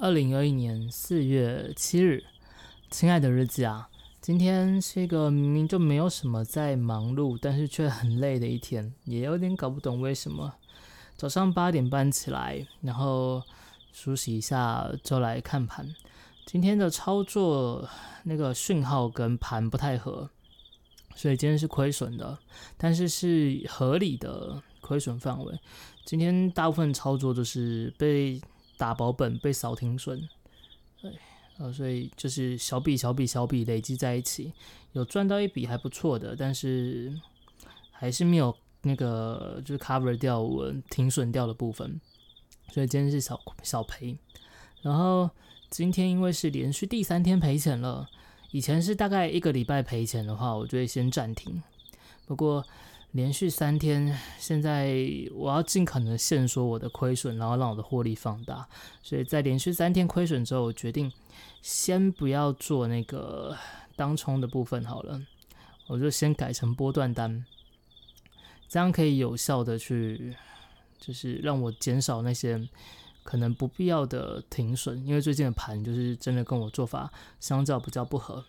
二零二一年四月七日，亲爱的日子啊，今天是一个明明就没有什么在忙碌，但是却很累的一天，也有点搞不懂为什么。早上八点半起来，然后梳洗一下就来看盘。今天的操作那个讯号跟盘不太合，所以今天是亏损的，但是是合理的亏损范围。今天大部分操作都是被。打保本被扫停损，对，呃，所以就是小笔小笔小笔累积在一起，有赚到一笔还不错的，但是还是没有那个就是 cover 掉我停损掉的部分，所以今天是小小赔。然后今天因为是连续第三天赔钱了，以前是大概一个礼拜赔钱的话，我就会先暂停。不过连续三天，现在我要尽可能限缩我的亏损，然后让我的获利放大。所以在连续三天亏损之后，我决定先不要做那个当冲的部分好了，我就先改成波段单，这样可以有效的去，就是让我减少那些可能不必要的停损。因为最近的盘就是真的跟我做法相较比较不合。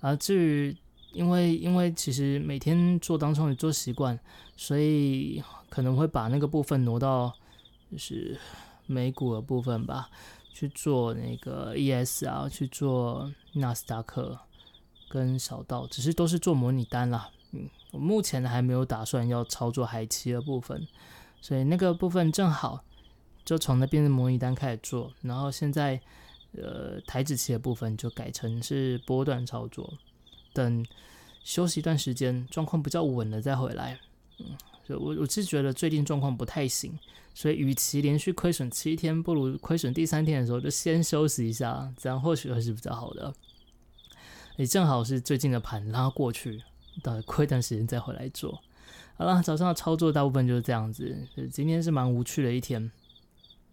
而至于。因为因为其实每天做当中也做习惯，所以可能会把那个部分挪到就是美股的部分吧，去做那个 ES 啊，去做纳斯达克跟小道，只是都是做模拟单啦。嗯，我目前还没有打算要操作海期的部分，所以那个部分正好就从那边的模拟单开始做，然后现在呃台子期的部分就改成是波段操作。等休息一段时间，状况比较稳了再回来。嗯，所以我我是觉得最近状况不太行，所以与其连续亏损七天，不如亏损第三天的时候就先休息一下，这样或许会是比较好的。也正好是最近的盘拉过去，等亏一段时间再回来做。好了，早上的操作大部分就是这样子。今天是蛮无趣的一天。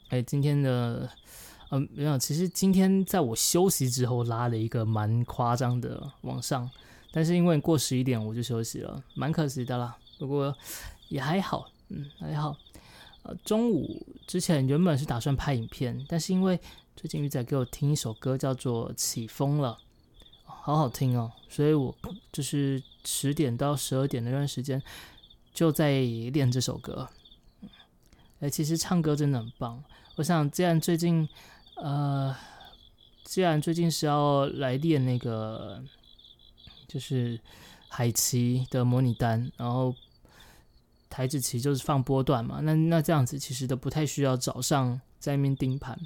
哎，今天的。嗯，没有。其实今天在我休息之后拉了一个蛮夸张的往上，但是因为过十一点我就休息了，蛮可惜的啦。不过也还好，嗯，还好。呃，中午之前原本是打算拍影片，但是因为最近鱼仔给我听一首歌叫做《起风了》，好好听哦，所以我就是十点到十二点那段时间就在练这首歌。哎，其实唱歌真的很棒。我想，既然最近。呃，既然最近是要来练那个，就是海奇的模拟单，然后台子棋就是放波段嘛，那那这样子其实都不太需要早上在面盯盘，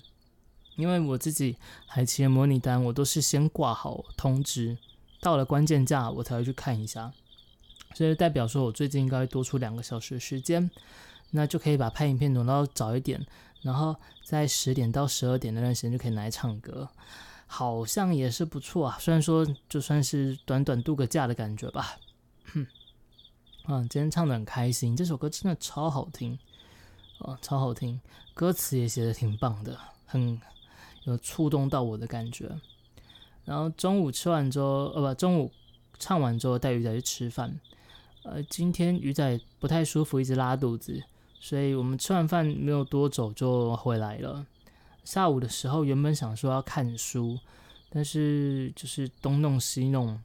因为我自己海奇的模拟单，我都是先挂好通知，到了关键价我才会去看一下，所以代表说我最近应该多出两个小时的时间，那就可以把拍影片挪到早一点。然后在十点到十二点那段时间就可以拿来唱歌，好像也是不错啊。虽然说就算是短短度个假的感觉吧。嗯，今天唱的很开心，这首歌真的超好听哦，超好听，歌词也写的挺棒的，很有触动到我的感觉。然后中午吃完之后，呃不，中午唱完之后带鱼仔去吃饭。呃，今天鱼仔不太舒服，一直拉肚子。所以我们吃完饭没有多走就回来了。下午的时候原本想说要看书，但是就是东弄西弄，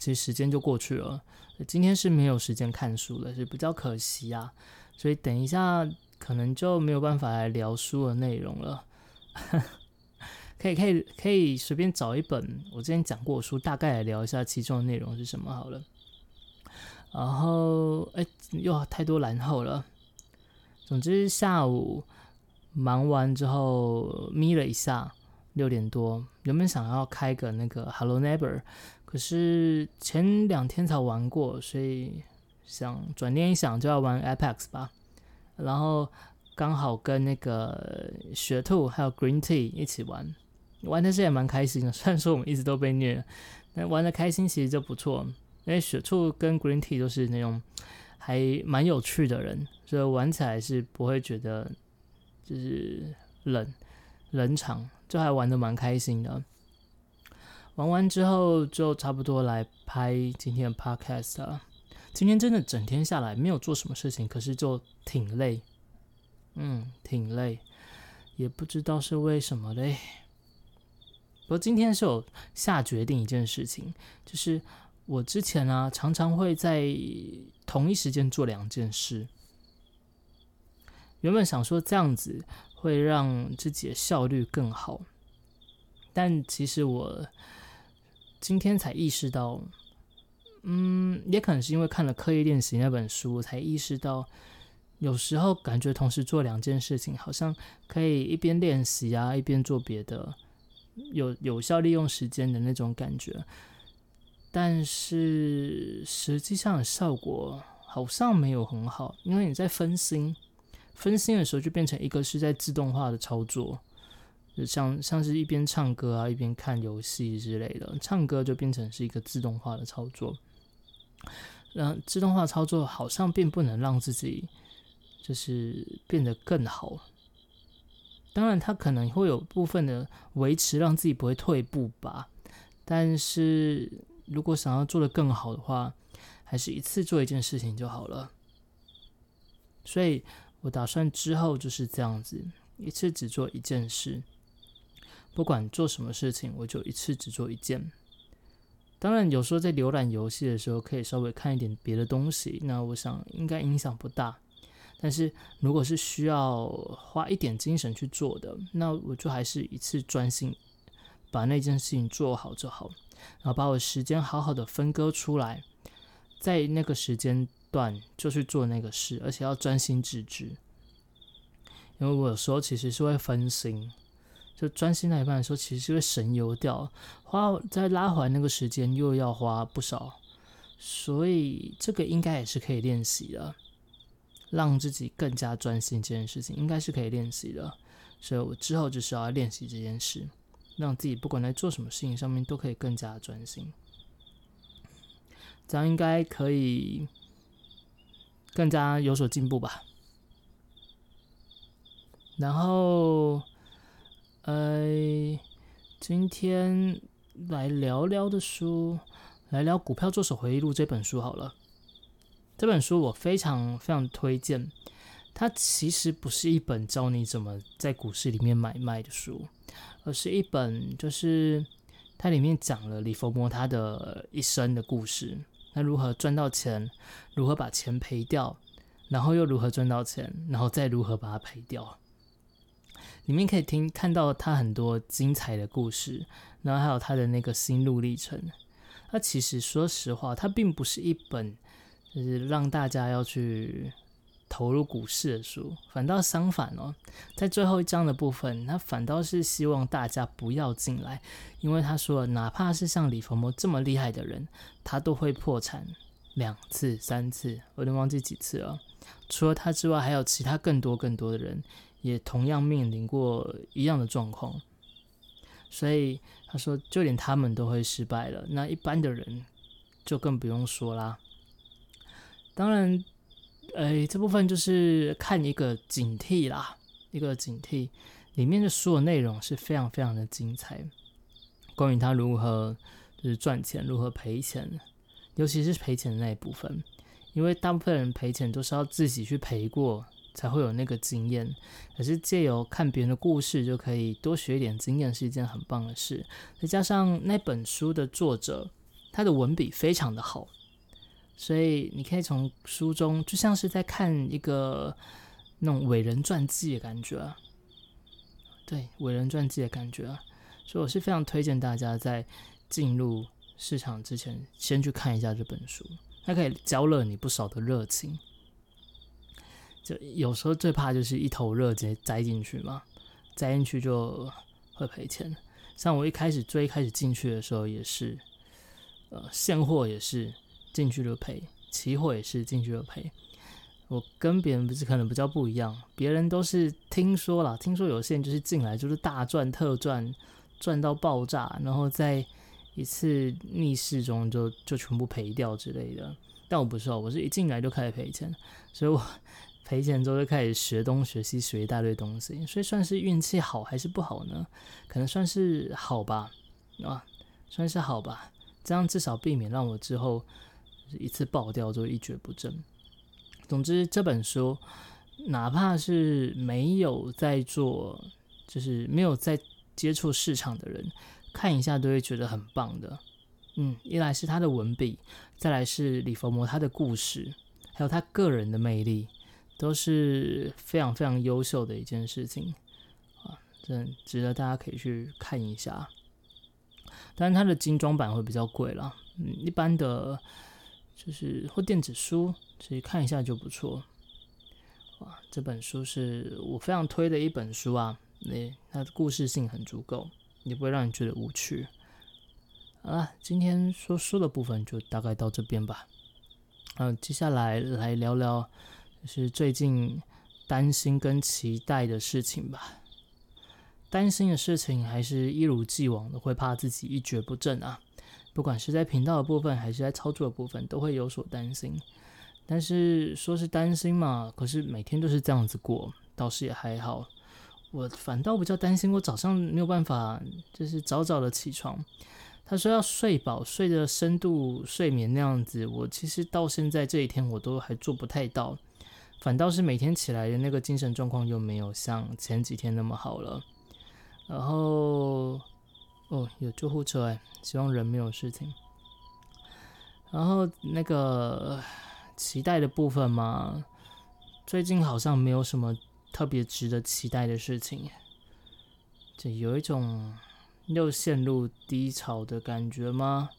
其实时间就过去了。今天是没有时间看书了，是比较可惜啊。所以等一下可能就没有办法来聊书的内容了。可以可以可以随便找一本我之前讲过书，大概来聊一下其中的内容是什么好了。然后哎，又太多然后了。总之，下午忙完之后眯了一下，六点多，原本想要开个那个 Hello Neighbor，可是前两天才玩过，所以想转念一想，就要玩 Apex 吧。然后刚好跟那个雪兔还有 Green Tea 一起玩，玩的是也蛮开心的。虽然说我们一直都被虐，但玩的开心其实就不错。因为雪兔跟 Green Tea 都是那种。还蛮有趣的人，所以玩起来是不会觉得就是冷冷场，就还玩的蛮开心的。玩完之后就差不多来拍今天的 podcast 了。今天真的整天下来没有做什么事情，可是就挺累，嗯，挺累。也不知道是为什么嘞。不过今天是有下决定一件事情，就是我之前啊常常会在同一时间做两件事。原本想说这样子会让自己的效率更好，但其实我今天才意识到，嗯，也可能是因为看了《刻意练习》那本书，才意识到有时候感觉同时做两件事情，好像可以一边练习啊，一边做别的。有有效利用时间的那种感觉，但是实际上的效果好像没有很好，因为你在分心，分心的时候就变成一个是在自动化的操作，像像是一边唱歌啊一边看游戏之类的，唱歌就变成是一个自动化的操作，那自动化操作好像并不能让自己就是变得更好。当然，它可能会有部分的维持，让自己不会退步吧。但是如果想要做的更好的话，还是一次做一件事情就好了。所以我打算之后就是这样子，一次只做一件事。不管做什么事情，我就一次只做一件。当然，有时候在浏览游戏的时候，可以稍微看一点别的东西，那我想应该影响不大。但是如果是需要花一点精神去做的，那我就还是一次专心把那件事情做好就好，然后把我时间好好的分割出来，在那个时间段就去做那个事，而且要专心致志。因为我有时候其实是会分心，就专心那一半的时候，其实是会神游掉，花再拉回来那个时间又要花不少，所以这个应该也是可以练习的。让自己更加专心这件事情，应该是可以练习的。所以我之后就是要练习这件事，让自己不管在做什么事情上面都可以更加专心。这样应该可以更加有所进步吧。然后，呃，今天来聊聊的书，来聊《股票作手回忆录》这本书好了。这本书我非常非常推荐，它其实不是一本教你怎么在股市里面买卖的书，而是一本就是它里面讲了李佛摩他的一生的故事，他如何赚到钱，如何把钱赔掉，然后又如何赚到钱，然后再如何把它赔掉。里面可以听看到他很多精彩的故事，然后还有他的那个心路历程。那其实说实话，它并不是一本。就是让大家要去投入股市的书，反倒相反哦，在最后一章的部分，他反倒是希望大家不要进来，因为他说，哪怕是像李佛摩这么厉害的人，他都会破产两次、三次，我都忘记几次了。除了他之外，还有其他更多更多的人，也同样面临过一样的状况。所以他说，就连他们都会失败了，那一般的人就更不用说啦。当然，诶，这部分就是看一个警惕啦，一个警惕。里面的所有内容是非常非常的精彩，关于他如何就是赚钱，如何赔钱，尤其是赔钱的那一部分，因为大部分人赔钱都是要自己去赔过才会有那个经验，可是借由看别人的故事就可以多学一点经验，是一件很棒的事。再加上那本书的作者，他的文笔非常的好。所以你可以从书中就像是在看一个那种伟人传记的感觉，对，伟人传记的感觉。所以我是非常推荐大家在进入市场之前，先去看一下这本书，它可以浇热你不少的热情。就有时候最怕就是一头热直接栽进去嘛，栽进去就会赔钱。像我一开始最一开始进去的时候也是，呃，现货也是。进去就赔，期货也是进去就赔。我跟别人不是可能比较不一样，别人都是听说了，听说有些人就是进来就是大赚特赚，赚到爆炸，然后在一次逆势中就就全部赔掉之类的。但我不是，我是一进来就开始赔钱，所以我赔钱之后就开始学东学西，学一大堆东西，所以算是运气好还是不好呢？可能算是好吧，啊，算是好吧，这样至少避免让我之后。一次爆掉就一蹶不振。总之，这本书哪怕是没有在做就是没有在接触市场的人看一下都会觉得很棒的。嗯，一来是他的文笔，再来是李佛摩他的故事，还有他个人的魅力，都是非常非常优秀的一件事情啊，真值得大家可以去看一下。但是它的精装版会比较贵了，嗯，一般的，就是或电子书，其实看一下就不错。哇，这本书是我非常推的一本书啊，那它的故事性很足够，也不会让你觉得无趣。好了，今天说书的部分就大概到这边吧。嗯，接下来来聊聊就是最近担心跟期待的事情吧。担心的事情还是一如既往的会怕自己一蹶不振啊，不管是在频道的部分还是在操作的部分，都会有所担心。但是说是担心嘛，可是每天都是这样子过，倒是也还好。我反倒比较担心，我早上没有办法，就是早早的起床。他说要睡饱，睡的深度睡眠那样子，我其实到现在这一天我都还做不太到。反倒是每天起来的那个精神状况又没有像前几天那么好了。然后，哦，有救护车哎，希望人没有事情。然后那个期待的部分嘛，最近好像没有什么特别值得期待的事情，就有一种又陷入低潮的感觉吗？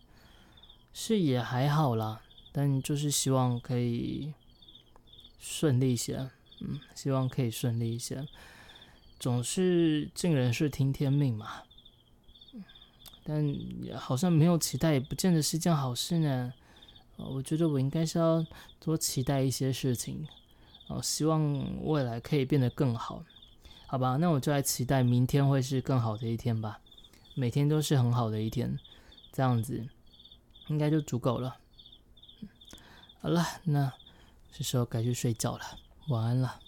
是也还好啦，但就是希望可以顺利一些，嗯，希望可以顺利一些。总是尽人事听天命嘛，但好像没有期待，也不见得是件好事呢。我觉得我应该是要多期待一些事情，哦，希望未来可以变得更好，好吧？那我就来期待明天会是更好的一天吧。每天都是很好的一天，这样子应该就足够了。好了，那是时候该去睡觉了，晚安了。